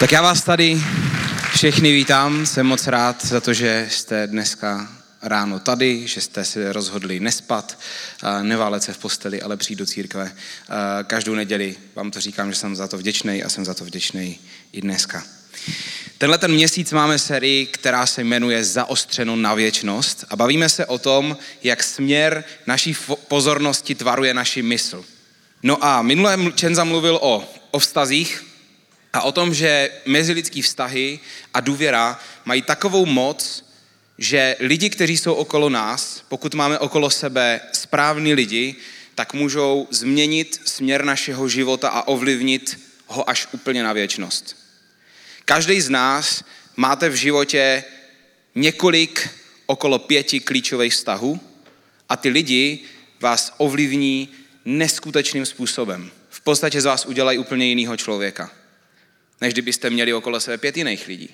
Tak já vás tady všechny vítám, jsem moc rád za to, že jste dneska ráno tady, že jste se rozhodli nespat, neválet se v posteli, ale přijít do církve. Každou neděli vám to říkám, že jsem za to vděčný a jsem za to vděčný i dneska. Tenhle ten měsíc máme sérii, která se jmenuje Zaostřeno na věčnost a bavíme se o tom, jak směr naší pozornosti tvaruje naši mysl. No a minulé Čenza mluvil o, o vztazích, a o tom, že mezilidský vztahy a důvěra mají takovou moc, že lidi, kteří jsou okolo nás, pokud máme okolo sebe správní lidi, tak můžou změnit směr našeho života a ovlivnit ho až úplně na věčnost. Každý z nás máte v životě několik okolo pěti klíčových vztahů a ty lidi vás ovlivní neskutečným způsobem. V podstatě z vás udělají úplně jiného člověka než kdybyste měli okolo sebe pět jiných lidí.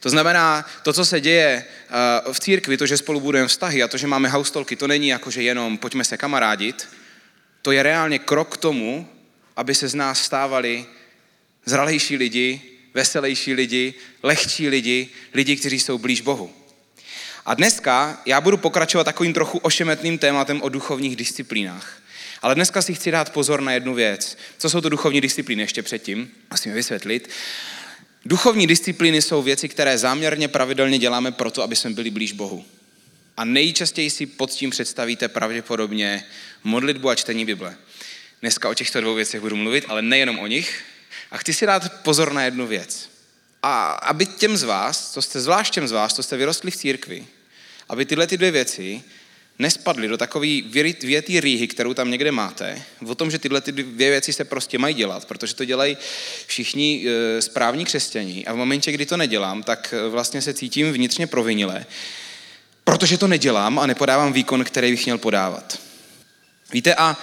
To znamená, to, co se děje eh, v církvi, to, že spolu budujeme vztahy a to, že máme haustolky, to není jako, že jenom pojďme se kamarádit, to je reálně krok k tomu, aby se z nás stávali zralejší lidi, veselější lidi, lehčí lidi, lidi, kteří jsou blíž Bohu. A dneska já budu pokračovat takovým trochu ošemetným tématem o duchovních disciplínách. Ale dneska si chci dát pozor na jednu věc. Co jsou to duchovní disciplíny ještě předtím? Musíme vysvětlit. Duchovní disciplíny jsou věci, které záměrně pravidelně děláme proto, aby jsme byli blíž Bohu. A nejčastěji si pod tím představíte pravděpodobně modlitbu a čtení Bible. Dneska o těchto dvou věcech budu mluvit, ale nejenom o nich. A chci si dát pozor na jednu věc. A aby těm z vás, co jste zvlášť z vás, co jste vyrostli v církvi, aby tyhle ty dvě věci nespadli do takové větý rýhy, kterou tam někde máte, o tom, že tyhle ty dvě věci se prostě mají dělat, protože to dělají všichni e, správní křesťaní a v momentě, kdy to nedělám, tak e, vlastně se cítím vnitřně provinile, protože to nedělám a nepodávám výkon, který bych měl podávat. Víte, a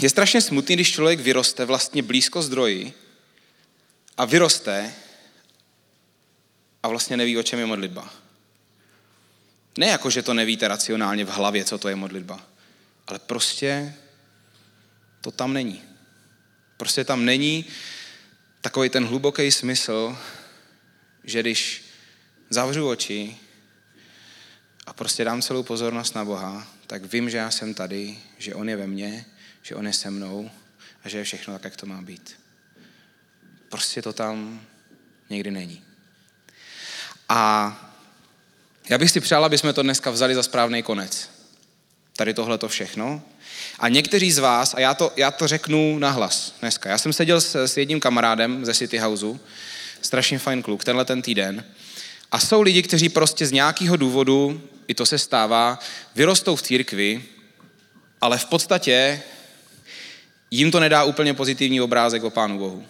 je strašně smutný, když člověk vyroste vlastně blízko zdroji a vyroste a vlastně neví, o čem je modlitba. Ne jako, že to nevíte racionálně v hlavě, co to je modlitba, ale prostě to tam není. Prostě tam není takový ten hluboký smysl, že když zavřu oči a prostě dám celou pozornost na Boha, tak vím, že já jsem tady, že On je ve mně, že On je se mnou a že je všechno tak, jak to má být. Prostě to tam někdy není. A já bych si přál, aby jsme to dneska vzali za správný konec. Tady tohle to všechno. A někteří z vás, a já to, já to řeknu nahlas dneska. Já jsem seděl s, s jedním kamarádem ze City Houseu, strašně fajn kluk, tenhle ten týden. A jsou lidi, kteří prostě z nějakého důvodu, i to se stává, vyrostou v církvi, ale v podstatě jim to nedá úplně pozitivní obrázek o Pánu Bohu.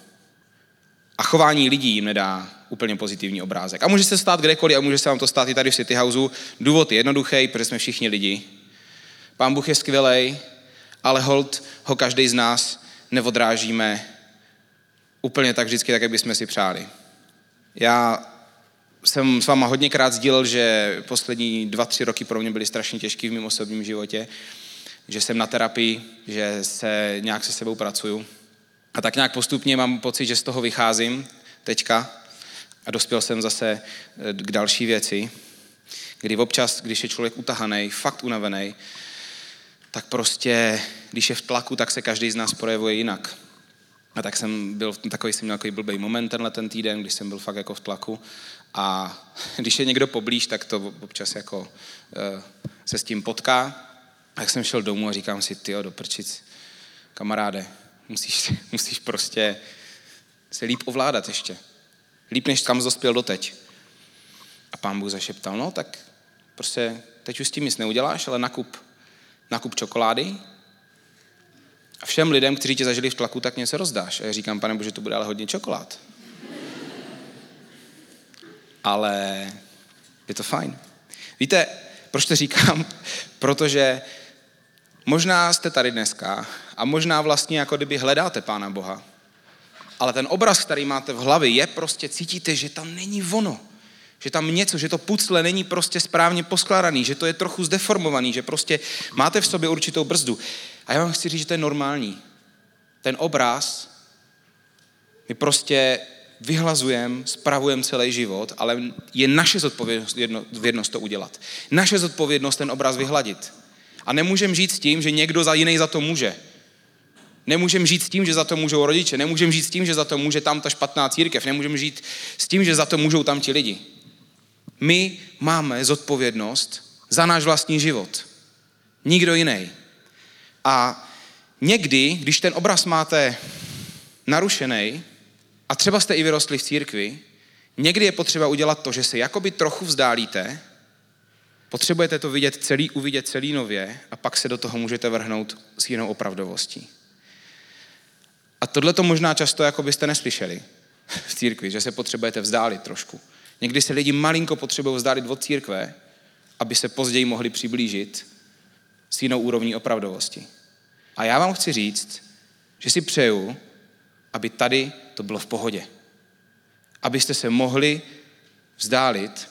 A chování lidí jim nedá úplně pozitivní obrázek. A může se stát kdekoliv a může se vám to stát i tady v City Houseu. Důvod je jednoduchý, protože jsme všichni lidi. Pán Bůh je skvělý, ale hold ho každý z nás neodrážíme úplně tak vždycky, tak, jak bychom si přáli. Já jsem s váma hodněkrát sdílel, že poslední dva, tři roky pro mě byly strašně těžké v mém osobním životě, že jsem na terapii, že se nějak se sebou pracuju. A tak nějak postupně mám pocit, že z toho vycházím teďka a dospěl jsem zase eh, k další věci, kdy občas, když je člověk utahaný, fakt unavený, tak prostě, když je v tlaku, tak se každý z nás projevuje jinak. A tak jsem byl, takový jsem měl takový blbý moment tenhle ten týden, když jsem byl fakt jako v tlaku. A když je někdo poblíž, tak to občas jako uh, se s tím potká. A jak jsem šel domů a říkám si, ty do prčic, kamaráde, musíš, musíš prostě se líp ovládat ještě. Líp, než kam dospěl doteď. A pán Bůh zašeptal, no tak prostě teď už s tím nic neuděláš, ale nakup, nakup čokolády a všem lidem, kteří tě zažili v tlaku, tak něco rozdáš. A já říkám, pane Bože, to bude ale hodně čokolád. Ale je to fajn. Víte, proč to říkám? Protože možná jste tady dneska a možná vlastně jako kdyby hledáte Pána Boha ale ten obraz, který máte v hlavě, je prostě, cítíte, že tam není ono. Že tam něco, že to pucle není prostě správně poskládaný, že to je trochu zdeformovaný, že prostě máte v sobě určitou brzdu. A já vám chci říct, že to je normální. Ten obraz mi prostě vyhlazujeme, spravujeme celý život, ale je naše zodpovědnost to udělat. Naše zodpovědnost ten obraz vyhladit. A nemůžeme žít s tím, že někdo za jiný za to může. Nemůžeme žít s tím, že za to můžou rodiče, nemůžeme žít s tím, že za to může tam ta špatná církev, nemůžeme žít s tím, že za to můžou tam ti lidi. My máme zodpovědnost za náš vlastní život. Nikdo jiný. A někdy, když ten obraz máte narušený, a třeba jste i vyrostli v církvi, někdy je potřeba udělat to, že se jakoby trochu vzdálíte, potřebujete to vidět celý, uvidět celý nově a pak se do toho můžete vrhnout s jinou opravdovostí. A tohle to možná často jako byste neslyšeli v církvi, že se potřebujete vzdálit trošku. Někdy se lidi malinko potřebují vzdálit od církve, aby se později mohli přiblížit s jinou úrovní opravdovosti. A já vám chci říct, že si přeju, aby tady to bylo v pohodě. Abyste se mohli vzdálit,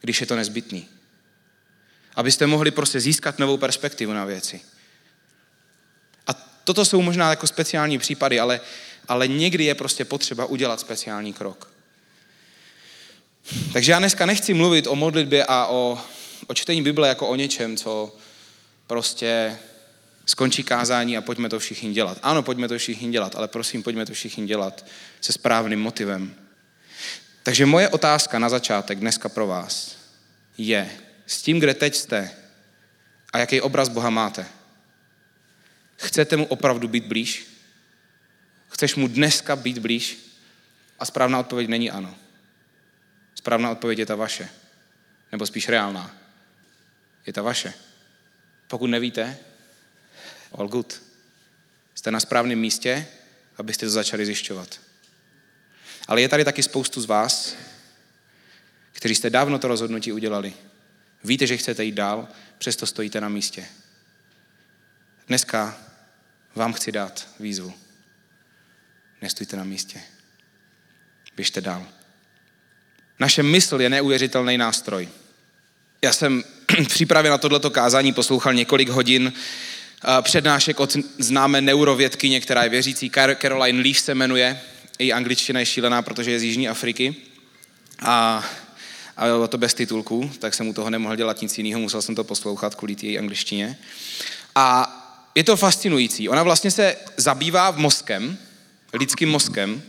když je to nezbytný. Abyste mohli prostě získat novou perspektivu na věci. Toto jsou možná jako speciální případy, ale, ale někdy je prostě potřeba udělat speciální krok. Takže já dneska nechci mluvit o modlitbě a o, o čtení Bible jako o něčem, co prostě skončí kázání a pojďme to všichni dělat. Ano, pojďme to všichni dělat, ale prosím, pojďme to všichni dělat se správným motivem. Takže moje otázka na začátek dneska pro vás je, s tím, kde teď jste a jaký obraz Boha máte, chcete mu opravdu být blíž? Chceš mu dneska být blíž? A správná odpověď není ano. Správná odpověď je ta vaše. Nebo spíš reálná. Je ta vaše. Pokud nevíte, all good. Jste na správném místě, abyste to začali zjišťovat. Ale je tady taky spoustu z vás, kteří jste dávno to rozhodnutí udělali. Víte, že chcete jít dál, přesto stojíte na místě. Dneska vám chci dát výzvu. Nestůjte na místě. Běžte dál. Naše mysl je neuvěřitelný nástroj. Já jsem v přípravě na tohleto kázání poslouchal několik hodin přednášek od známé neurovědkyně, která je věřící, Caroline Leaf se jmenuje. Její angličtina je šílená, protože je z Jižní Afriky. A, a bylo to bez titulku, tak jsem u toho nemohl dělat nic jiného, musel jsem to poslouchat kvůli její angličtině. A je to fascinující. Ona vlastně se zabývá mozkem, lidským mozkem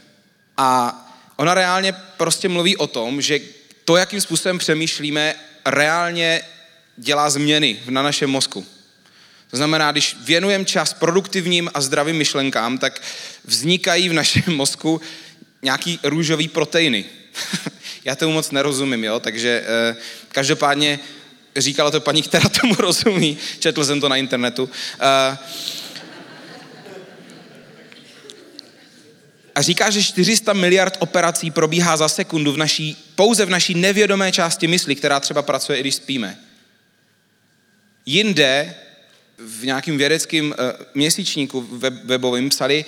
a ona reálně prostě mluví o tom, že to, jakým způsobem přemýšlíme, reálně dělá změny na našem mozku. To znamená, když věnujeme čas produktivním a zdravým myšlenkám, tak vznikají v našem mozku nějaký růžový proteiny. Já tomu moc nerozumím, jo? takže eh, každopádně říkala to paní, která tomu rozumí, četl jsem to na internetu. Eh, a říká, že 400 miliard operací probíhá za sekundu v naší, pouze v naší nevědomé části mysli, která třeba pracuje, i když spíme. Jinde v nějakém vědeckém uh, měsíčníku web, webovém psali,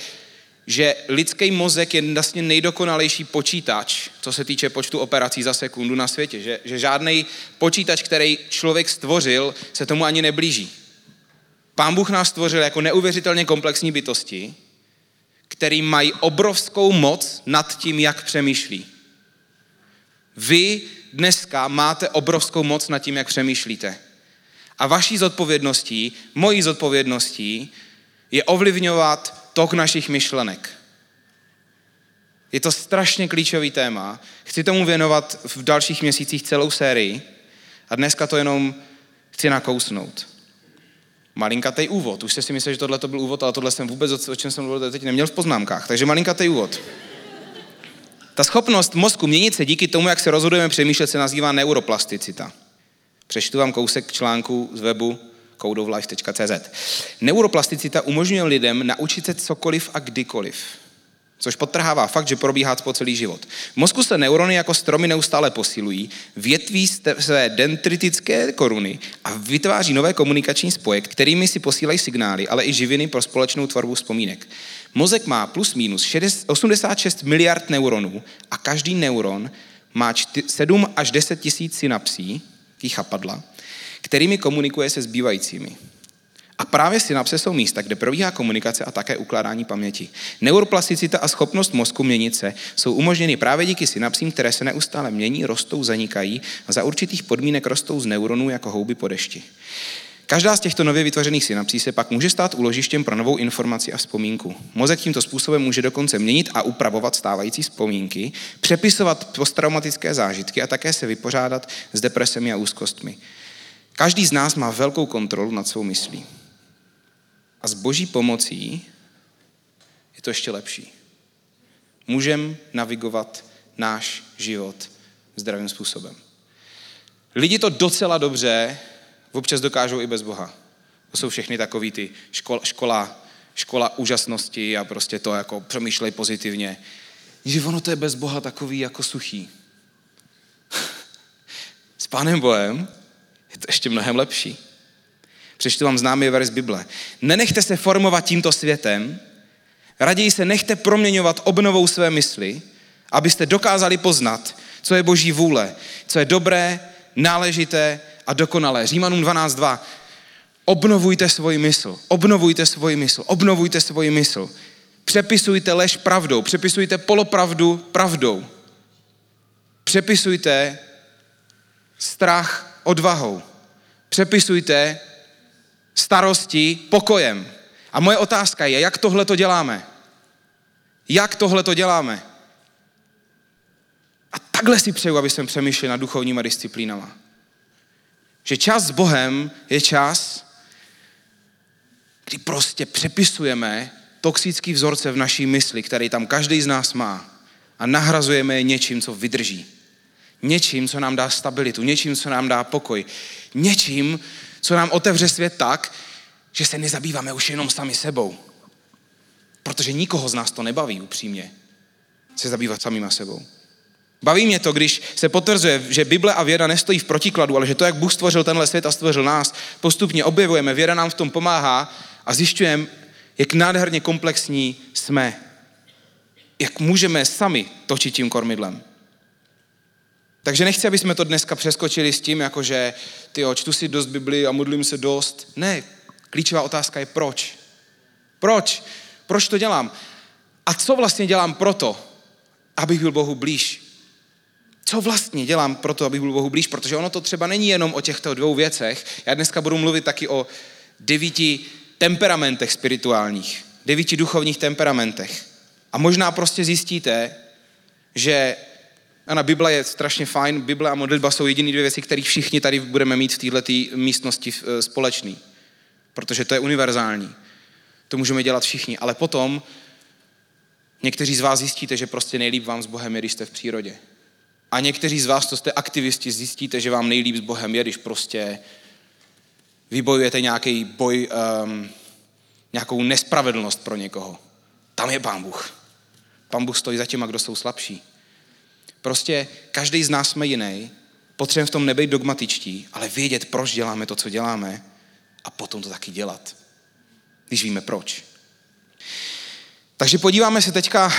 že lidský mozek je vlastně nejdokonalejší počítač, co se týče počtu operací za sekundu na světě. Že, že žádný počítač, který člověk stvořil, se tomu ani neblíží. Pán Bůh nás stvořil jako neuvěřitelně komplexní bytosti, který mají obrovskou moc nad tím, jak přemýšlí. Vy dneska máte obrovskou moc nad tím, jak přemýšlíte. A vaší zodpovědností, mojí zodpovědností je ovlivňovat tok našich myšlenek. Je to strašně klíčový téma. Chci tomu věnovat v dalších měsících celou sérii a dneska to jenom chci nakousnout. Malinkatej úvod. Už jste si mysleli, že tohle to byl úvod, ale tohle jsem vůbec, o čem jsem mluvil, teď neměl v poznámkách. Takže malinkatej úvod. Ta schopnost mozku měnit se díky tomu, jak se rozhodujeme přemýšlet, se nazývá neuroplasticita. Přečtu vám kousek článku z webu codeoflife.cz. Neuroplasticita umožňuje lidem naučit se cokoliv a kdykoliv což podtrhává fakt, že probíhá po celý život. V mozku se neurony jako stromy neustále posilují, větví své dendritické koruny a vytváří nové komunikační spoje, kterými si posílají signály, ale i živiny pro společnou tvorbu vzpomínek. Mozek má plus minus 86 miliard neuronů a každý neuron má 7 až 10 tisíc synapsí, chapadla, kterými komunikuje se zbývajícími. A právě synapse jsou místa, kde probíhá komunikace a také ukládání paměti. Neuroplasticita a schopnost mozku měnit se jsou umožněny právě díky synapsím, které se neustále mění, rostou, zanikají a za určitých podmínek rostou z neuronů jako houby po dešti. Každá z těchto nově vytvořených synapsí se pak může stát úložištěm pro novou informaci a vzpomínku. Mozek tímto způsobem může dokonce měnit a upravovat stávající vzpomínky, přepisovat posttraumatické zážitky a také se vypořádat s depresemi a úzkostmi. Každý z nás má velkou kontrolu nad svou myslí. A s boží pomocí je to ještě lepší. Můžeme navigovat náš život zdravým způsobem. Lidi to docela dobře občas dokážou i bez Boha. To jsou všechny takový ty škola, škola, škola úžasnosti a prostě to jako přemýšlej pozitivně. Že ono to je bez Boha takový jako suchý. S Pánem Bohem to ještě mnohem lepší. Přečtu vám známý verz Bible. Nenechte se formovat tímto světem, raději se nechte proměňovat obnovou své mysli, abyste dokázali poznat, co je boží vůle, co je dobré, náležité a dokonalé. Římanům 12.2. Obnovujte svoji mysl, obnovujte svoji mysl, obnovujte svoji mysl. Přepisujte lež pravdou, přepisujte polopravdu pravdou. Přepisujte strach odvahou. Přepisujte starosti pokojem. A moje otázka je, jak tohle to děláme? Jak tohle to děláme? A takhle si přeju, aby jsme přemýšleli nad duchovníma disciplínama. Že čas s Bohem je čas, kdy prostě přepisujeme toxický vzorce v naší mysli, který tam každý z nás má a nahrazujeme je něčím, co vydrží. Něčím, co nám dá stabilitu, něčím, co nám dá pokoj, něčím, co nám otevře svět tak, že se nezabýváme už jenom sami sebou. Protože nikoho z nás to nebaví upřímně se zabývat samýma sebou. Baví mě to, když se potvrzuje, že Bible a věda nestojí v protikladu, ale že to, jak Bůh stvořil tenhle svět a stvořil nás, postupně objevujeme, věda nám v tom pomáhá a zjišťujeme, jak nádherně komplexní jsme. Jak můžeme sami točit tím kormidlem. Takže nechci, aby jsme to dneska přeskočili s tím, jako že ty čtu si dost Bibli a modlím se dost. Ne, klíčová otázka je proč. Proč? Proč to dělám? A co vlastně dělám proto, abych byl Bohu blíž? co vlastně dělám pro to, abych byl Bohu blíž, protože ono to třeba není jenom o těchto dvou věcech. Já dneska budu mluvit taky o devíti temperamentech spirituálních, devíti duchovních temperamentech. A možná prostě zjistíte, že Ana, Bible je strašně fajn, Bible a modlitba jsou jediné dvě věci, které všichni tady budeme mít v této místnosti eh, společný. Protože to je univerzální. To můžeme dělat všichni. Ale potom někteří z vás zjistíte, že prostě nejlíp vám s Bohem je, když jste v přírodě. A někteří z vás, co jste aktivisti, zjistíte, že vám nejlíp s Bohem je, když prostě vybojujete nějaký boj, um, nějakou nespravedlnost pro někoho. Tam je Pán Bůh. Pán Bůh stojí za těma, kdo jsou slabší. Prostě každý z nás jsme jiný, potřebujeme v tom nebejt dogmatičtí, ale vědět, proč děláme to, co děláme a potom to taky dělat, když víme proč. Takže podíváme se teďka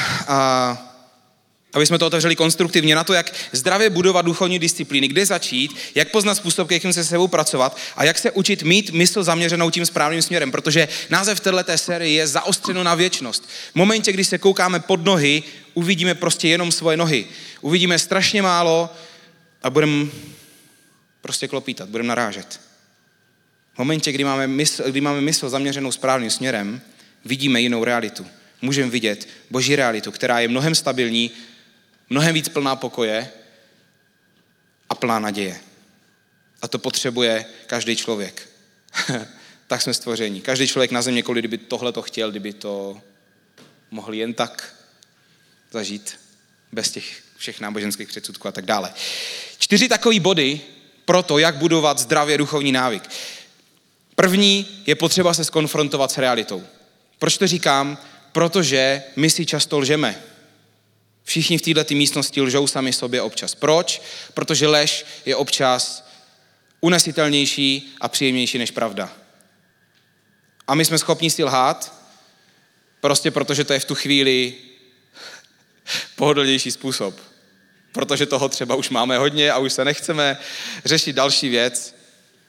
aby jsme to otevřeli konstruktivně na to, jak zdravě budovat duchovní disciplíny, kde začít, jak poznat způsob, jakým se sebou pracovat a jak se učit mít mysl zaměřenou tím správným směrem, protože název této série je zaostřeno na věčnost. V momentě, kdy se koukáme pod nohy, uvidíme prostě jenom svoje nohy. Uvidíme strašně málo a budeme prostě klopítat, budeme narážet. V momentě, kdy máme, mysl, kdy máme mysl zaměřenou správným směrem, vidíme jinou realitu. Můžeme vidět boží realitu, která je mnohem stabilní, mnohem víc plná pokoje a plná naděje. A to potřebuje každý člověk. tak jsme stvoření. Každý člověk na země, kolik kdyby tohle to chtěl, kdyby to mohl jen tak zažít, bez těch všech náboženských předsudků a tak dále. Čtyři takové body pro to, jak budovat zdravě duchovní návyk. První je potřeba se skonfrontovat s realitou. Proč to říkám? Protože my si často lžeme. Všichni v této místnosti lžou sami sobě občas. Proč? Protože lež je občas unesitelnější a příjemnější než pravda. A my jsme schopni si lhát, prostě protože to je v tu chvíli pohodlnější způsob. Protože toho třeba už máme hodně a už se nechceme řešit další věc.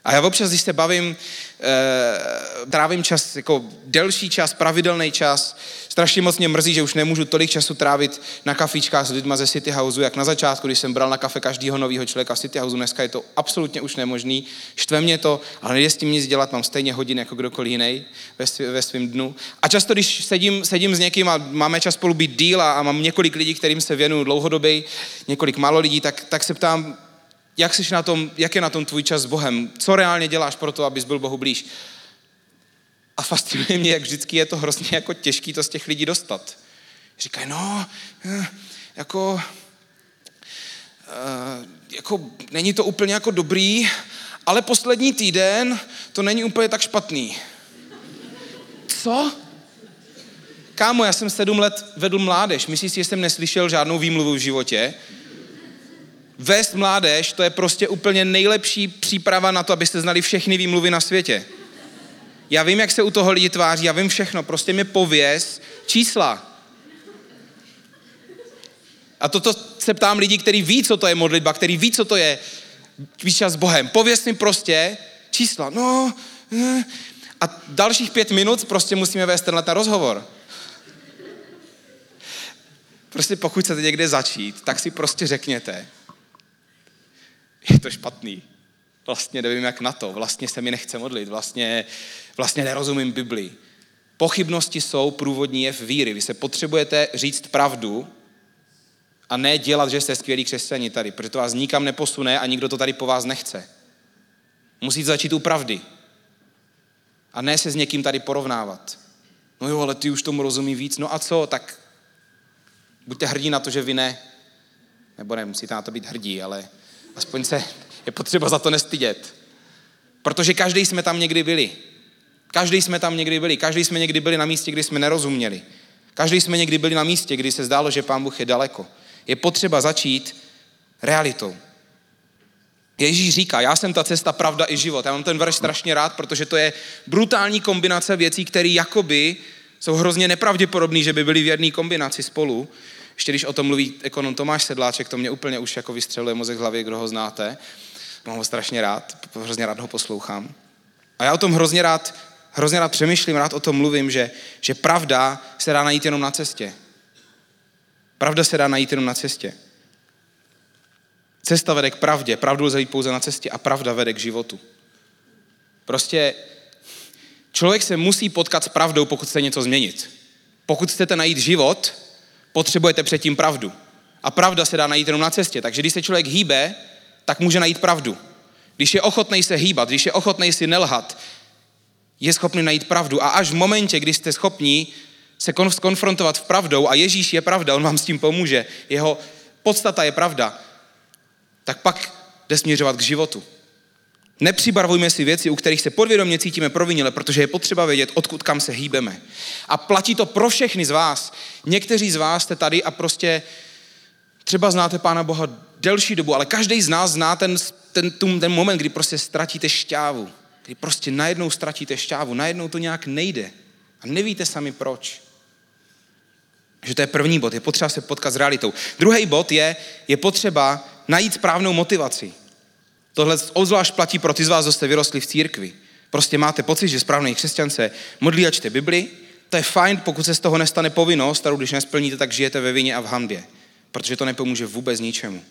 A já občas, když se bavím, e, trávím čas, jako delší čas, pravidelný čas, strašně moc mě mrzí, že už nemůžu tolik času trávit na kafičkách s lidma ze City Houseu, jak na začátku, když jsem bral na kafe každého nového člověka v City Houseu. Dneska je to absolutně už nemožný. Štve mě to, ale nejde s tím nic dělat, mám stejně hodin jako kdokoliv jiný ve, svý, ve svém dnu. A často, když sedím, sedím s někým a máme čas spolu být díl a, a mám několik lidí, kterým se věnuju dlouhodobě, několik málo lidí, tak, tak se ptám, jak, jsi na tom, jak je na tom tvůj čas s Bohem? Co reálně děláš pro to, abys byl Bohu blíž? A fascinuje mě, jak vždycky je to hrozně jako těžký to z těch lidí dostat. Říkají, no, eh, jako, uh, jako není to úplně jako dobrý, ale poslední týden to není úplně tak špatný. Co? Kámo, já jsem sedm let vedl mládež. Myslíš si, že jsem neslyšel žádnou výmluvu v životě? Vést mládež, to je prostě úplně nejlepší příprava na to, abyste znali všechny výmluvy na světě. Já vím, jak se u toho lidi tváří, já vím všechno, prostě mi pověz čísla. A toto se ptám lidí, kteří ví, co to je modlitba, který ví, co to je výčas s Bohem. Pověz mi prostě čísla. No, eh. a dalších pět minut prostě musíme vést tenhle rozhovor. Prostě pokud chcete někde začít, tak si prostě řekněte, je to špatný. Vlastně nevím, jak na to. Vlastně se mi nechce modlit. Vlastně, vlastně nerozumím Bibli. Pochybnosti jsou průvodní jev víry. Vy se potřebujete říct pravdu a ne dělat, že jste skvělí křesťani tady, protože to vás nikam neposune a nikdo to tady po vás nechce. Musíte začít u pravdy. A ne se s někým tady porovnávat. No jo, ale ty už tomu rozumí víc. No a co? Tak buďte hrdí na to, že vy ne. Nebo ne, musíte na to být hrdí, ale Aspoň se je potřeba za to nestydět. Protože každý jsme tam někdy byli. Každý jsme tam někdy byli. Každý jsme někdy byli na místě, kdy jsme nerozuměli. Každý jsme někdy byli na místě, kdy se zdálo, že Pán Bůh je daleko. Je potřeba začít realitou. Ježíš říká, já jsem ta cesta, pravda i život. Já mám ten verš strašně rád, protože to je brutální kombinace věcí, které jakoby jsou hrozně nepravděpodobné, že by byly v jedné kombinaci spolu. Ještě když o tom mluví ekonom Tomáš Sedláček, to mě úplně už jako vystřeluje mozek hlavě, kdo ho znáte. Mám ho strašně rád, hrozně rád ho poslouchám. A já o tom hrozně rád, hrozně rád přemýšlím, rád o tom mluvím, že, že pravda se dá najít jenom na cestě. Pravda se dá najít jenom na cestě. Cesta vede k pravdě, pravdu lze jít pouze na cestě a pravda vede k životu. Prostě člověk se musí potkat s pravdou, pokud chce něco změnit. Pokud chcete najít život, potřebujete předtím pravdu. A pravda se dá najít jenom na cestě. Takže když se člověk hýbe, tak může najít pravdu. Když je ochotný se hýbat, když je ochotný si nelhat, je schopný najít pravdu. A až v momentě, kdy jste schopní se konfrontovat v pravdou a Ježíš je pravda, on vám s tím pomůže, jeho podstata je pravda, tak pak jde směřovat k životu. Nepřibarvujme si věci, u kterých se podvědomě cítíme provinile, protože je potřeba vědět, odkud kam se hýbeme. A platí to pro všechny z vás. Někteří z vás jste tady a prostě třeba znáte Pána Boha delší dobu, ale každý z nás zná ten, ten, ten moment, kdy prostě ztratíte šťávu. Kdy prostě najednou ztratíte šťávu, najednou to nějak nejde. A nevíte sami proč. Že to je první bod, je potřeba se potkat s realitou. Druhý bod je, je potřeba najít správnou motivaci. Tohle obzvlášť platí pro ty z vás, kdo jste vyrostli v církvi. Prostě máte pocit, že správný křesťan se modlí a čte Bibli. To je fajn, pokud se z toho nestane povinnost, a když nesplníte, tak žijete ve vině a v hambě. Protože to nepomůže vůbec ničemu.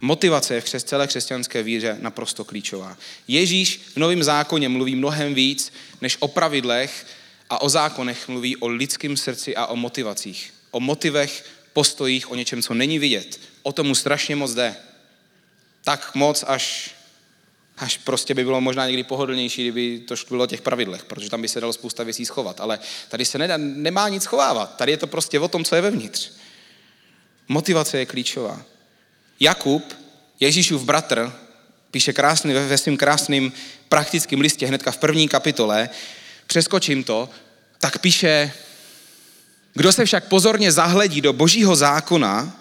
Motivace je v celé křesťanské víře naprosto klíčová. Ježíš v Novém zákoně mluví mnohem víc, než o pravidlech a o zákonech mluví o lidském srdci a o motivacích. O motivech, postojích, o něčem, co není vidět. O tomu strašně moc jde tak moc, až, až prostě by bylo možná někdy pohodlnější, kdyby to bylo o těch pravidlech, protože tam by se dalo spousta věcí schovat. Ale tady se nedá, nemá nic schovávat. Tady je to prostě o tom, co je vevnitř. Motivace je klíčová. Jakub, Ježíšův bratr, píše krásný, ve svém krásným praktickém listě, hnedka v první kapitole, přeskočím to, tak píše, kdo se však pozorně zahledí do božího zákona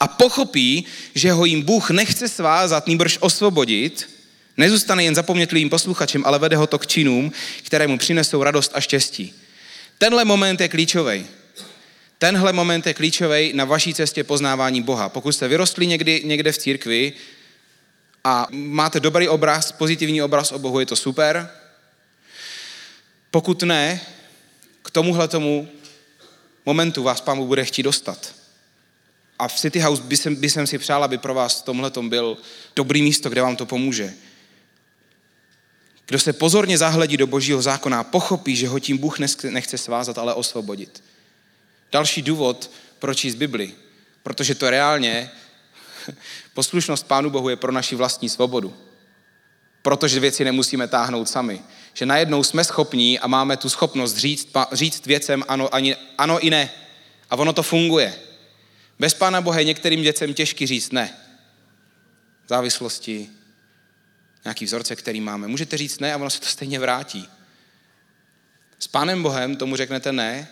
a pochopí, že ho jim Bůh nechce svázat, nýbrž osvobodit, nezůstane jen zapomnětlým posluchačem, ale vede ho to k činům, které mu přinesou radost a štěstí. Tenhle moment je klíčový. Tenhle moment je klíčový na vaší cestě poznávání Boha. Pokud jste vyrostli někdy, někde v církvi a máte dobrý obraz, pozitivní obraz o Bohu, je to super. Pokud ne, k tomuhle tomu momentu vás Pán bude chtít dostat. A v City House by jsem, by jsem si přál, aby pro vás v tomhle byl dobrý místo, kde vám to pomůže. Kdo se pozorně zahledí do božího zákona a pochopí, že ho tím Bůh nechce svázat, ale osvobodit. Další důvod, proč jít Bibli. Protože to reálně, poslušnost Pánu Bohu je pro naši vlastní svobodu. Protože věci nemusíme táhnout sami. Že najednou jsme schopní a máme tu schopnost říct, říct věcem ano, ani, ano i ne. A ono to funguje. Bez Pána Boha je některým děcem těžký říct ne. V závislosti nějaký vzorce, který máme. Můžete říct ne a ono se to stejně vrátí. S Pánem Bohem tomu řeknete ne,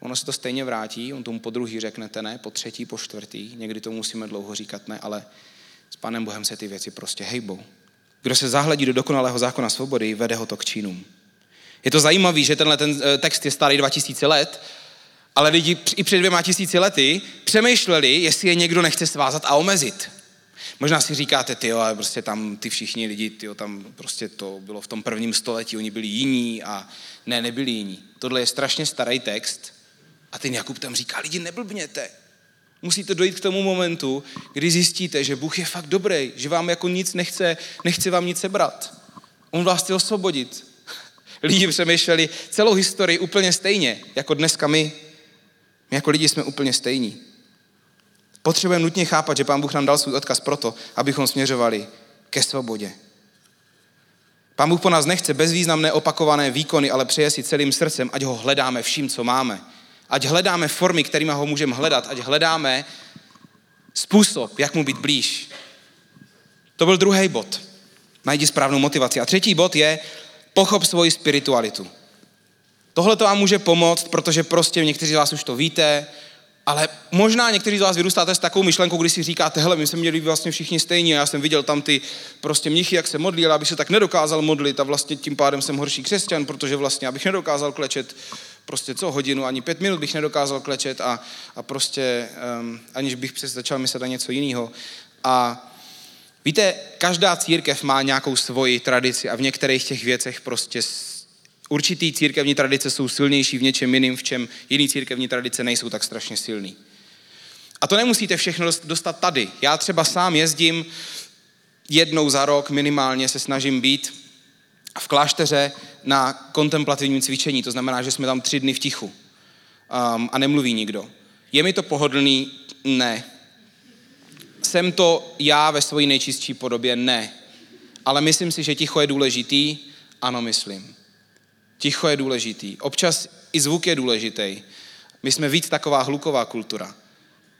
ono se to stejně vrátí, on tomu po druhý řeknete ne, po třetí, po čtvrtý, někdy to musíme dlouho říkat ne, ale s Pánem Bohem se ty věci prostě hejbou. Kdo se zahledí do dokonalého zákona svobody, vede ho to k čínům. Je to zajímavé, že tenhle ten eh, text je starý 2000 let, ale lidi i před dvěma tisíci lety přemýšleli, jestli je někdo nechce svázat a omezit. Možná si říkáte, ty ale prostě tam ty všichni lidi, ty tam prostě to bylo v tom prvním století, oni byli jiní a ne, nebyli jiní. Tohle je strašně starý text a ten Jakub tam říká, lidi neblbněte. Musíte dojít k tomu momentu, kdy zjistíte, že Bůh je fakt dobrý, že vám jako nic nechce, nechce vám nic sebrat. On vás chce osvobodit. Lidi přemýšleli celou historii úplně stejně, jako dneska my. My jako lidi jsme úplně stejní. Potřebujeme nutně chápat, že Pán Bůh nám dal svůj odkaz proto, abychom směřovali ke svobodě. Pán Bůh po nás nechce bezvýznamné opakované výkony, ale přeje si celým srdcem, ať ho hledáme vším, co máme. Ať hledáme formy, kterými ho můžeme hledat, ať hledáme způsob, jak mu být blíž. To byl druhý bod. Najdi správnou motivaci. A třetí bod je, pochop svoji spiritualitu. Tohle to vám může pomoct, protože prostě někteří z vás už to víte, ale možná někteří z vás vyrůstáte s takovou myšlenkou, kdy si říkáte, hele, my jsme měli vlastně všichni stejně, já jsem viděl tam ty prostě mnichy, jak se modlí, ale abych se tak nedokázal modlit a vlastně tím pádem jsem horší křesťan, protože vlastně abych nedokázal klečet prostě co hodinu, ani pět minut bych nedokázal klečet a, a prostě um, aniž bych přes začal myslet na něco jiného. A víte, každá církev má nějakou svoji tradici a v některých těch věcech prostě určitý církevní tradice jsou silnější v něčem jiným, v čem jiný církevní tradice nejsou tak strašně silný. A to nemusíte všechno dostat tady. Já třeba sám jezdím jednou za rok minimálně se snažím být v klášteře na kontemplativním cvičení. To znamená, že jsme tam tři dny v tichu um, a nemluví nikdo. Je mi to pohodlný? Ne. Jsem to já ve své nejčistší podobě? Ne. Ale myslím si, že ticho je důležitý? Ano, myslím. Ticho je důležitý. Občas i zvuk je důležitý. My jsme víc taková hluková kultura.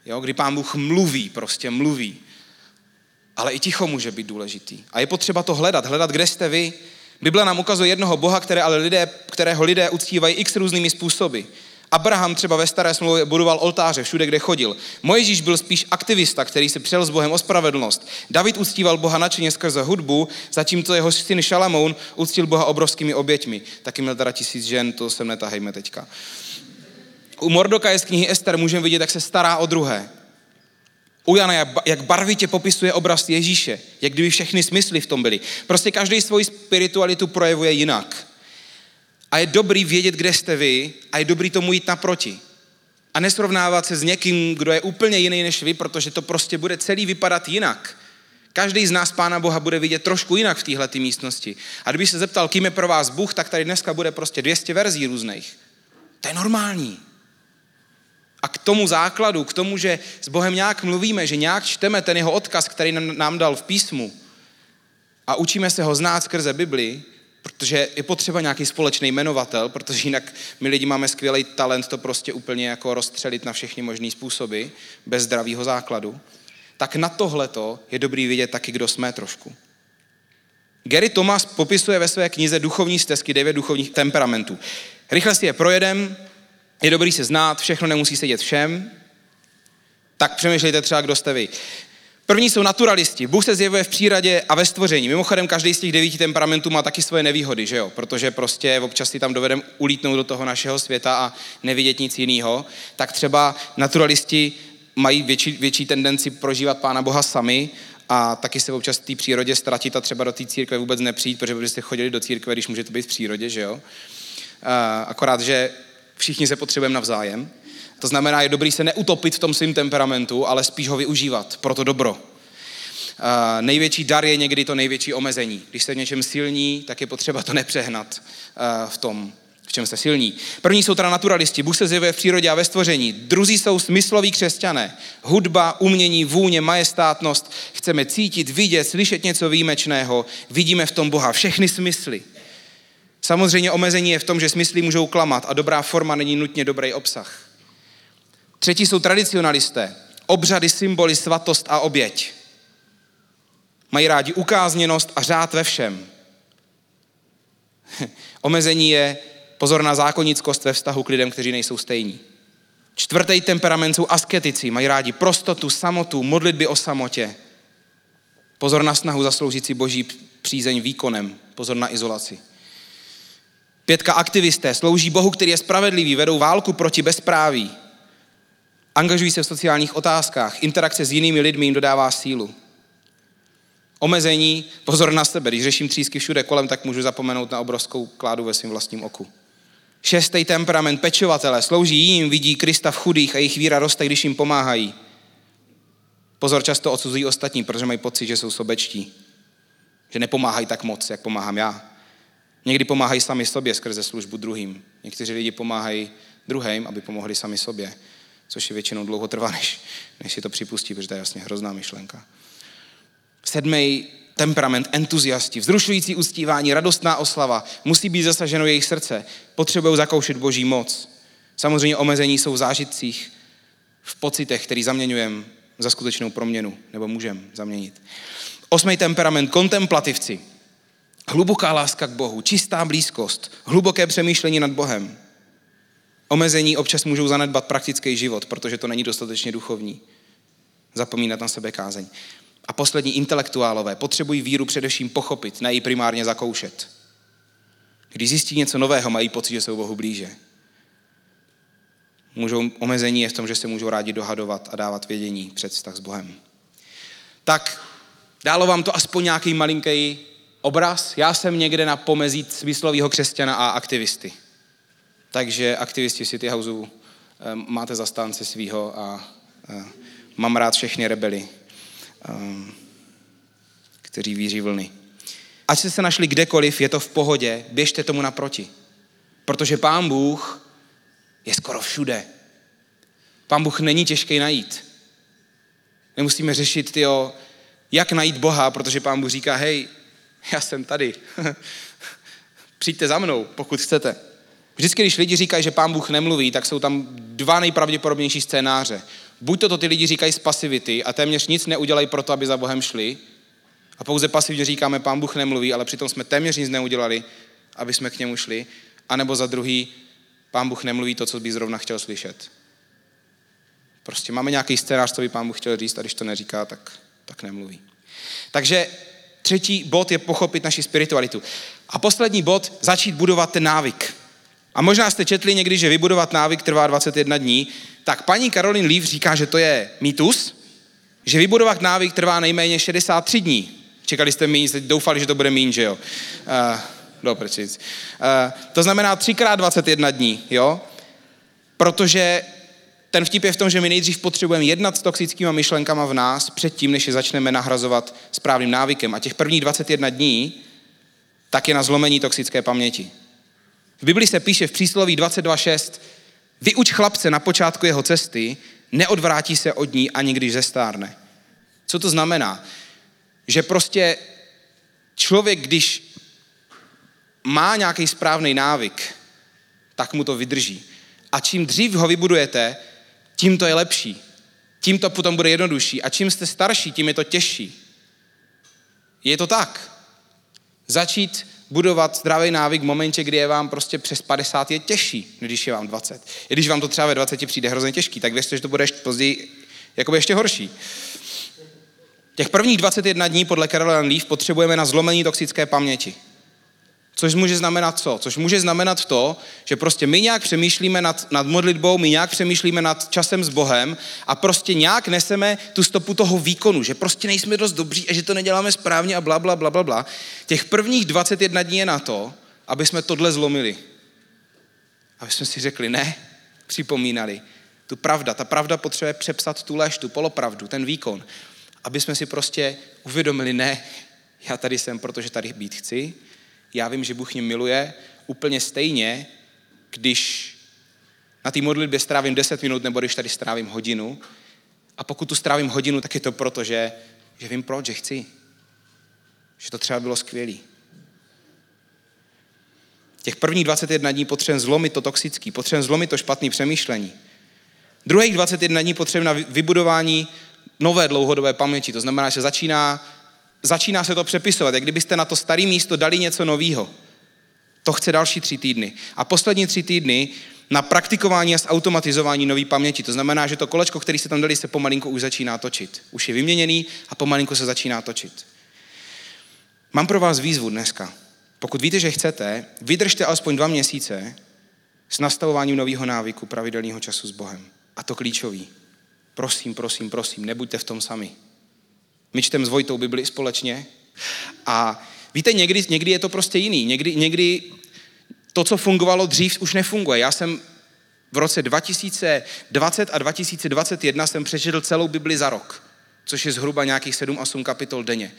Jo, kdy pán Bůh mluví, prostě mluví. Ale i ticho může být důležitý. A je potřeba to hledat. Hledat, kde jste vy. Bible nám ukazuje jednoho Boha, které ale lidé, kterého lidé uctívají x různými způsoby. Abraham třeba ve staré smlouvě budoval oltáře všude, kde chodil. Mojžíš byl spíš aktivista, který se přel s Bohem o spravedlnost. David uctíval Boha nadšeně skrze hudbu, zatímco jeho syn Šalamoun uctil Boha obrovskými oběťmi. Taky měl teda tisíc žen, to sem netahejme teďka. U Mordoka z knihy Ester můžeme vidět, jak se stará o druhé. U Jana, jak barvitě popisuje obraz Ježíše, jak kdyby všechny smysly v tom byly. Prostě každý svoji spiritualitu projevuje jinak. A je dobrý vědět, kde jste vy a je dobrý tomu jít naproti. A nesrovnávat se s někým, kdo je úplně jiný než vy, protože to prostě bude celý vypadat jinak. Každý z nás Pána Boha bude vidět trošku jinak v téhle místnosti. A kdyby se zeptal, kým je pro vás Bůh, tak tady dneska bude prostě 200 verzí různých. To je normální. A k tomu základu, k tomu, že s Bohem nějak mluvíme, že nějak čteme ten jeho odkaz, který nám dal v písmu a učíme se ho znát skrze Bibli, protože je potřeba nějaký společný jmenovatel, protože jinak my lidi máme skvělý talent to prostě úplně jako rozstřelit na všechny možné způsoby, bez zdravého základu, tak na tohleto je dobrý vidět taky, kdo jsme trošku. Gary Thomas popisuje ve své knize Duchovní stezky devět duchovních temperamentů. Rychle si je projedem, je dobrý se znát, všechno nemusí sedět všem, tak přemýšlejte třeba, kdo jste vy. První jsou naturalisti. Bůh se zjevuje v přírodě a ve stvoření. Mimochodem, každý z těch devíti temperamentů má taky svoje nevýhody, že jo? Protože prostě občas si tam dovedeme ulítnout do toho našeho světa a nevidět nic jiného. Tak třeba naturalisti mají větší, větší tendenci prožívat Pána Boha sami a taky se občas v té přírodě ztratit a třeba do té církve vůbec nepřijít, protože byste chodili do církve, když můžete být v přírodě, že jo? Akorát, že všichni se potřebujeme navzájem. To znamená, je dobrý se neutopit v tom svém temperamentu, ale spíš ho využívat pro to dobro. Uh, největší dar je někdy to největší omezení. Když jste v něčem silní, tak je potřeba to nepřehnat uh, v tom, v čem jste silní. První jsou teda naturalisti, Bůh se zjevuje v přírodě a ve stvoření. Druzí jsou smysloví křesťané. Hudba, umění, vůně, majestátnost. Chceme cítit, vidět, slyšet něco výjimečného. Vidíme v tom Boha všechny smysly. Samozřejmě omezení je v tom, že smysly můžou klamat a dobrá forma není nutně dobrý obsah. Třetí jsou tradicionalisté. Obřady, symboly, svatost a oběť. Mají rádi ukázněnost a řád ve všem. Omezení je pozor na zákonnickost ve vztahu k lidem, kteří nejsou stejní. Čtvrtý temperament jsou asketici, mají rádi prostotu, samotu, modlitby o samotě. Pozor na snahu zasloužit si boží přízeň výkonem, pozor na izolaci. Pětka aktivisté slouží Bohu, který je spravedlivý, vedou válku proti bezpráví. Angažují se v sociálních otázkách, interakce s jinými lidmi jim dodává sílu. Omezení, pozor na sebe, když řeším třísky všude kolem, tak můžu zapomenout na obrovskou kládu ve svém vlastním oku. Šestý temperament pečovatele slouží jim, vidí Krista v chudých a jejich víra roste, když jim pomáhají. Pozor, často odsuzují ostatní, protože mají pocit, že jsou sobečtí. Že nepomáhají tak moc, jak pomáhám já. Někdy pomáhají sami sobě skrze službu druhým. Někteří lidi pomáhají druhým, aby pomohli sami sobě, což je většinou dlouho trvá, než, než si to připustí, protože to je jasně hrozná myšlenka. Sedmý temperament, entuziasti, vzrušující uctívání, radostná oslava, musí být zasaženo jejich srdce, potřebují zakoušet boží moc. Samozřejmě omezení jsou v zážitcích, v pocitech, který zaměňujeme za skutečnou proměnu, nebo můžeme zaměnit. Osmý temperament, kontemplativci, hluboká láska k Bohu, čistá blízkost, hluboké přemýšlení nad Bohem. Omezení občas můžou zanedbat praktický život, protože to není dostatečně duchovní. Zapomínat na sebe kázeň. A poslední intelektuálové potřebují víru především pochopit, ne ji primárně zakoušet. Když zjistí něco nového, mají pocit, že jsou Bohu blíže. Můžou, omezení je v tom, že se můžou rádi dohadovat a dávat vědění před vztah s Bohem. Tak dálo vám to aspoň nějaký malinký obraz. Já jsem někde na pomezí smyslového křesťana a aktivisty. Takže aktivisti City Houseu eh, máte zastánce svýho a eh, mám rád všechny rebely. Ehm, kteří víří vlny. Ať jste se našli kdekoliv, je to v pohodě, běžte tomu naproti. Protože Pán Bůh je skoro všude. Pán Bůh není těžký najít. Nemusíme řešit, tyjo, jak najít Boha, protože Pán Bůh říká, hej, já jsem tady. Přijďte za mnou, pokud chcete. Vždycky, když lidi říkají, že Pán Bůh nemluví, tak jsou tam dva nejpravděpodobnější scénáře. Buď to ty lidi říkají z pasivity a téměř nic neudělají pro to, aby za Bohem šli, a pouze pasivně říkáme, pán Bůh nemluví, ale přitom jsme téměř nic neudělali, aby jsme k němu šli, anebo za druhý, pán Bůh nemluví to, co by zrovna chtěl slyšet. Prostě máme nějaký scénář, co by pán Bůh chtěl říct a když to neříká, tak, tak nemluví. Takže třetí bod je pochopit naši spiritualitu. A poslední bod, začít budovat ten návyk. A možná jste četli někdy, že vybudovat návyk trvá 21 dní, tak paní Caroline Leaf říká, že to je mýtus, že vybudovat návyk trvá nejméně 63 dní. Čekali jste méně, doufali, že to bude méně, že jo? Uh, dobře, uh, to znamená 3x21 dní, jo? Protože ten vtip je v tom, že my nejdřív potřebujeme jednat s toxickými myšlenkama v nás předtím, než je začneme nahrazovat správným návykem. A těch prvních 21 dní tak je na zlomení toxické paměti. V Biblii se píše v přísloví 22.6 Vyuč chlapce na počátku jeho cesty, neodvrátí se od ní ani když zestárne. Co to znamená? Že prostě člověk, když má nějaký správný návyk, tak mu to vydrží. A čím dřív ho vybudujete, tím to je lepší. Tím to potom bude jednodušší. A čím jste starší, tím je to těžší. Je to tak. Začít budovat zdravý návyk v momentě, kdy je vám prostě přes 50 je těžší, když je vám 20. I když vám to třeba ve 20 přijde hrozně těžký, tak věřte, že to bude ještě později jakoby ještě horší. Těch prvních 21 dní podle Caroline Leaf potřebujeme na zlomení toxické paměti. Což může znamenat co? Což může znamenat to, že prostě my nějak přemýšlíme nad, nad modlitbou, my nějak přemýšlíme nad časem s Bohem a prostě nějak neseme tu stopu toho výkonu, že prostě nejsme dost dobří a že to neděláme správně a bla, bla, bla, bla, bla. Těch prvních 21 dní je na to, aby jsme tohle zlomili. Aby jsme si řekli, ne, připomínali. Tu pravda, ta pravda potřebuje přepsat tu lež, tu polopravdu, ten výkon. Aby jsme si prostě uvědomili, ne, já tady jsem, protože tady být chci, já vím, že Bůh mě miluje úplně stejně, když na té modlitbě strávím 10 minut, nebo když tady strávím hodinu. A pokud tu strávím hodinu, tak je to proto, že, že vím proč, že chci. Že to třeba bylo skvělý. Těch prvních 21 dní potřebujeme zlomit to toxický, potřebujeme zlomit to špatné přemýšlení. Druhých 21 dní potřebujeme na vybudování nové dlouhodobé paměti. To znamená, že začíná začíná se to přepisovat, jak kdybyste na to staré místo dali něco nového. To chce další tři týdny. A poslední tři týdny na praktikování a zautomatizování nové paměti. To znamená, že to kolečko, který se tam dali, se pomalinku už začíná točit. Už je vyměněný a pomalinku se začíná točit. Mám pro vás výzvu dneska. Pokud víte, že chcete, vydržte alespoň dva měsíce s nastavováním nového návyku pravidelného času s Bohem. A to klíčový. Prosím, prosím, prosím, nebuďte v tom sami. My čteme s Vojtou Bibli společně a víte, někdy, někdy je to prostě jiný. Někdy, někdy to, co fungovalo dřív, už nefunguje. Já jsem v roce 2020 a 2021 jsem přečetl celou Bibli za rok, což je zhruba nějakých 7-8 kapitol denně.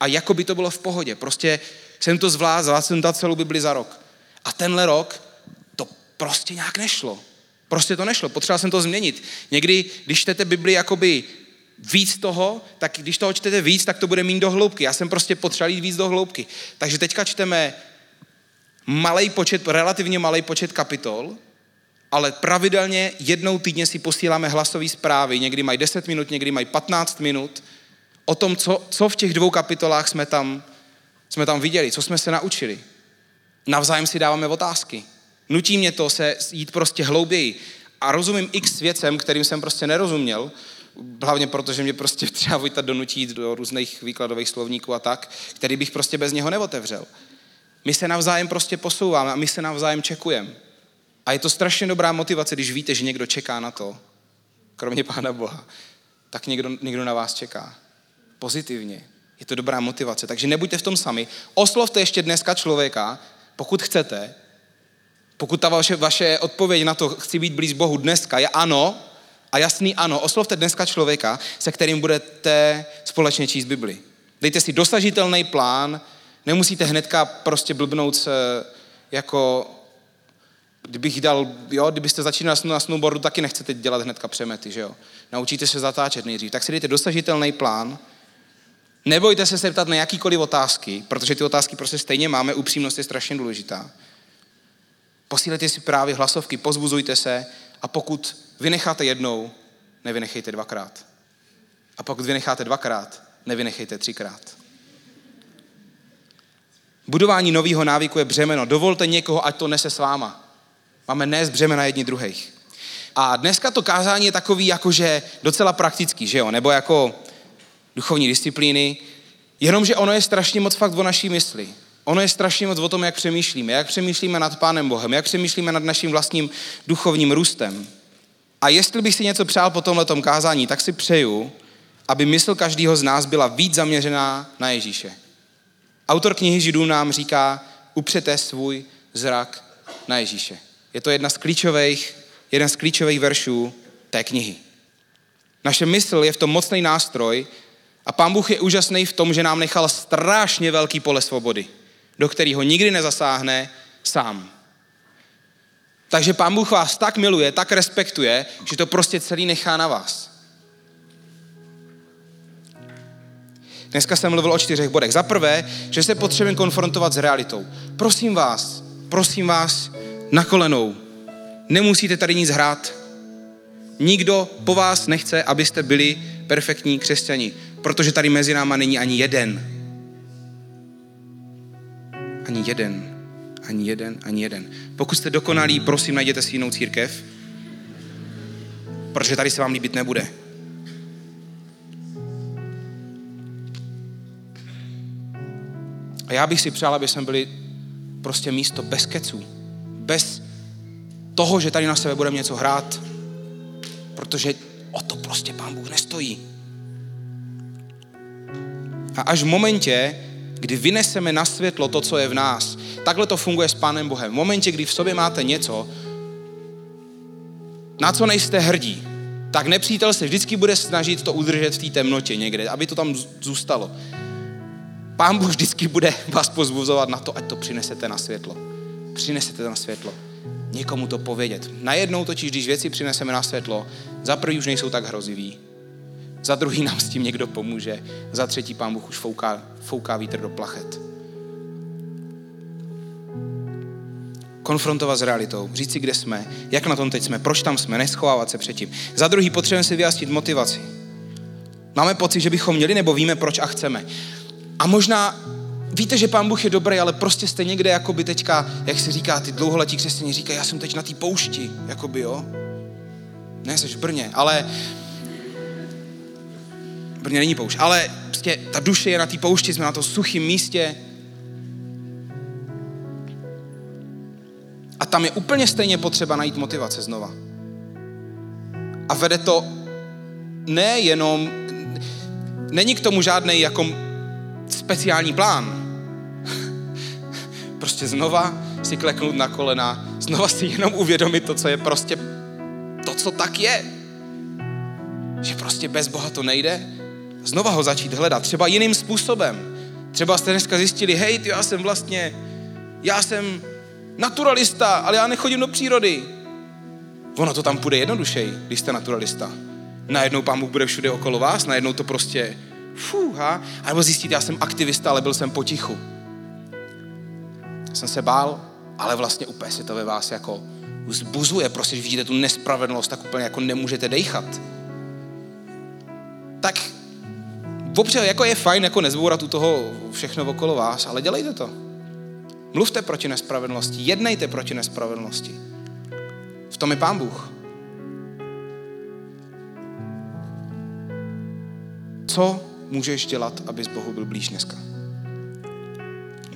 A jako by to bylo v pohodě. Prostě jsem to zvládl, zvládl jsem dát celou Bibli za rok. A tenhle rok to prostě nějak nešlo. Prostě to nešlo, potřeboval jsem to změnit. Někdy, když čtete Bibli jakoby víc toho, tak když toho čtete víc, tak to bude mít do hloubky. Já jsem prostě potřeboval jít víc do hloubky. Takže teďka čteme malý počet, relativně malý počet kapitol, ale pravidelně jednou týdně si posíláme hlasové zprávy. Někdy mají 10 minut, někdy mají 15 minut o tom, co, co v těch dvou kapitolách jsme tam, jsme tam viděli, co jsme se naučili. Navzájem si dáváme otázky. Nutí mě to se jít prostě hlouběji. A rozumím x věcem, kterým jsem prostě nerozuměl, hlavně proto, že mě prostě třeba Vojta donutí do různých výkladových slovníků a tak, který bych prostě bez něho neotevřel. My se navzájem prostě posouváme a my se navzájem čekujeme. A je to strašně dobrá motivace, když víte, že někdo čeká na to, kromě Pána Boha, tak někdo, někdo na vás čeká. Pozitivně. Je to dobrá motivace. Takže nebuďte v tom sami. Oslovte ještě dneska člověka, pokud chcete, pokud ta vaše, vaše odpověď na to, chci být blíž Bohu dneska, je ano, a jasný ano, oslovte dneska člověka, se kterým budete společně číst Bibli. Dejte si dosažitelný plán, nemusíte hnedka prostě blbnout se jako kdybych dal, jo, kdybyste začínali na snowboardu, taky nechcete dělat hnedka přemety, že jo. Naučíte se zatáčet nejdřív. Tak si dejte dosažitelný plán. Nebojte se se ptat na jakýkoliv otázky, protože ty otázky prostě stejně máme, upřímnost je strašně důležitá. Posílejte si právě hlasovky, pozbuzujte se a pokud vynecháte jednou, nevynechejte dvakrát. A pokud vynecháte dvakrát, nevynechejte třikrát. Budování nového návyku je břemeno. Dovolte někoho, ať to nese s váma. Máme nést břemena jedni druhých. A dneska to kázání je takový jakože docela praktický, že jo? Nebo jako duchovní disciplíny. Jenomže ono je strašně moc fakt o naší mysli. Ono je strašně moc o tom, jak přemýšlíme. Jak přemýšlíme nad Pánem Bohem, jak přemýšlíme nad naším vlastním duchovním růstem. A jestli bych si něco přál po tomhle kázání, tak si přeju, aby mysl každého z nás byla víc zaměřená na Ježíše. Autor knihy Židů nám říká, upřete svůj zrak na Ježíše. Je to jedna z klíčových, jeden z klíčových veršů té knihy. Naše mysl je v tom mocný nástroj a pán Bůh je úžasný v tom, že nám nechal strašně velký pole svobody, do kterého nikdy nezasáhne sám. Takže pán Bůh vás tak miluje, tak respektuje, že to prostě celý nechá na vás. Dneska jsem mluvil o čtyřech bodech. Za prvé, že se potřebujeme konfrontovat s realitou. Prosím vás, prosím vás, na kolenou. Nemusíte tady nic hrát. Nikdo po vás nechce, abyste byli perfektní křesťani, protože tady mezi náma není ani jeden. Ani jeden. Ani jeden, ani jeden. Pokud jste dokonalí, prosím, najděte si jinou církev, protože tady se vám líbit nebude. A já bych si přál, aby jsme byli prostě místo bez keců, bez toho, že tady na sebe budeme něco hrát, protože o to prostě pán Bůh nestojí. A až v momentě, kdy vyneseme na světlo to, co je v nás, takhle to funguje s Pánem Bohem. V momentě, kdy v sobě máte něco, na co nejste hrdí, tak nepřítel se vždycky bude snažit to udržet v té temnotě někde, aby to tam zůstalo. Pán Bůh vždycky bude vás pozbuzovat na to, ať to přinesete na světlo. Přinesete to na světlo. Někomu to povědět. Najednou totiž, když věci přineseme na světlo, za prvý už nejsou tak hrozivý, za druhý nám s tím někdo pomůže, za třetí pán Bůh už fouká, fouká vítr do plachet. konfrontovat s realitou, říct si, kde jsme, jak na tom teď jsme, proč tam jsme, neschovávat se předtím. Za druhý potřebujeme si vyjasnit motivaci. Máme pocit, že bychom měli, nebo víme, proč a chceme. A možná víte, že pán Bůh je dobrý, ale prostě jste někde, jako by teďka, jak se říká, ty dlouholetí křesťané říkají, já jsem teď na té poušti, jakoby, jo. Ne, jsi v Brně, ale Brně není poušť, ale prostě ta duše je na té poušti, jsme na to suchém místě, A tam je úplně stejně potřeba najít motivace znova. A vede to nejenom, není k tomu žádný jako speciální plán. Prostě znova si kleknout na kolena, znova si jenom uvědomit to, co je prostě to, co tak je. Že prostě bez Boha to nejde. Znova ho začít hledat, třeba jiným způsobem. Třeba jste dneska zjistili, hej, ty, já jsem vlastně, já jsem naturalista, ale já nechodím do přírody. Ono to tam půjde jednodušeji, když jste naturalista. Najednou pán Bůh bude všude okolo vás, najednou to prostě fuha. A nebo zjistit, já jsem aktivista, ale byl jsem potichu. Jsem se bál, ale vlastně úplně se to ve vás jako zbuzuje, prostě, když vidíte tu nespravedlnost, tak úplně jako nemůžete dejchat. Tak občas jako je fajn jako nezbourat u toho všechno okolo vás, ale dělejte to. Mluvte proti nespravedlnosti, jednejte proti nespravedlnosti. V tom je Pán Bůh. Co můžeš dělat, abys Bohu byl blíž dneska?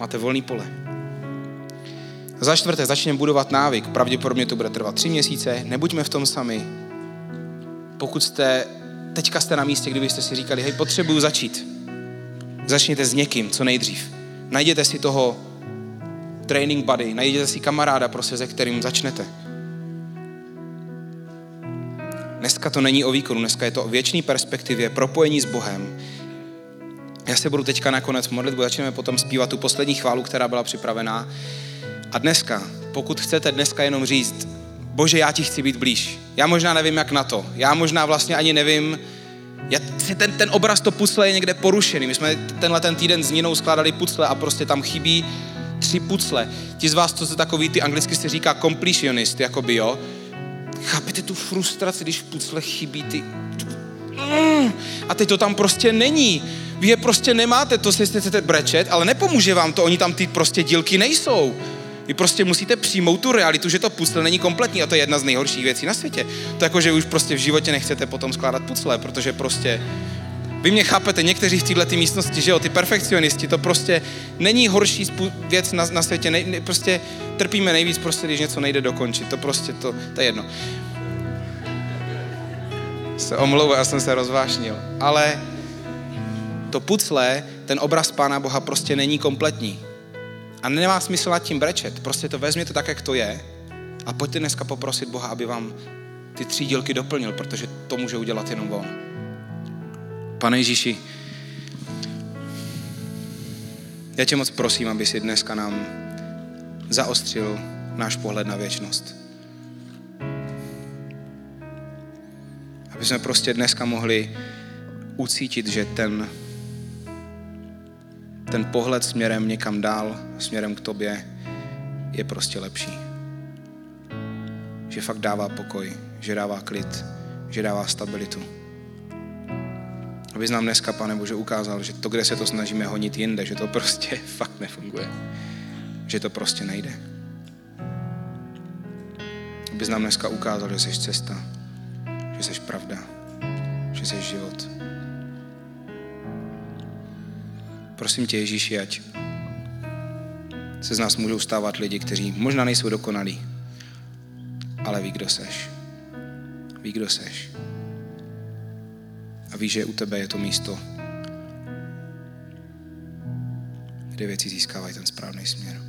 Máte volný pole. Za čtvrté, začněme budovat návyk. Pravděpodobně to bude trvat tři měsíce. Nebuďme v tom sami. Pokud jste, teďka jste na místě, kdybyste si říkali, hej, potřebuju začít. Začněte s někým, co nejdřív. Najděte si toho training buddy, najděte si kamaráda, prostě, se kterým začnete. Dneska to není o výkonu, dneska je to o věčné perspektivě, propojení s Bohem. Já se budu teďka nakonec modlit, začneme potom zpívat tu poslední chválu, která byla připravená. A dneska, pokud chcete dneska jenom říct, Bože, já ti chci být blíž. Já možná nevím, jak na to. Já možná vlastně ani nevím, já, ten, ten obraz to pucle je někde porušený. My jsme tenhle ten týden s Ninou skládali pucle a prostě tam chybí tři pucle. Ti z vás, co se takový, ty anglicky se říká completionist, by jo. Chápete tu frustraci, když v pucle chybí ty... A teď to tam prostě není. Vy je prostě nemáte, to si chcete brečet, ale nepomůže vám to, oni tam ty prostě dílky nejsou. Vy prostě musíte přijmout tu realitu, že to pucle není kompletní a to je jedna z nejhorších věcí na světě. To jako, že už prostě v životě nechcete potom skládat pucle, protože prostě vy mě chápete, někteří v této místnosti, že jo, ty perfekcionisti, to prostě není horší věc na, na světě, ne, ne, prostě trpíme nejvíc prostě, když něco nejde dokončit, to prostě, to, to je jedno. Se omlouvám, já jsem se rozvášnil, ale to pucle, ten obraz Pána Boha prostě není kompletní. A nemá smysl nad tím brečet, prostě to vezměte tak, jak to je a pojďte dneska poprosit Boha, aby vám ty tři dílky doplnil, protože to může udělat jenom on. Pane Ježíši, já tě moc prosím, aby si dneska nám zaostřil náš pohled na věčnost. Aby jsme prostě dneska mohli ucítit, že ten, ten pohled směrem někam dál, směrem k tobě, je prostě lepší. Že fakt dává pokoj, že dává klid, že dává stabilitu. Aby nám dneska, pane Bože, ukázal, že to, kde se to snažíme honit jinde, že to prostě fakt nefunguje. Že to prostě nejde. Aby nám dneska ukázal, že jsi cesta, že jsi pravda, že jsi život. Prosím tě, Ježíši, ať se z nás můžou stávat lidi, kteří možná nejsou dokonalí, ale ví, kdo seš. Ví, kdo seš. A ví, že u tebe je to místo, kde věci získávají ten správný směr.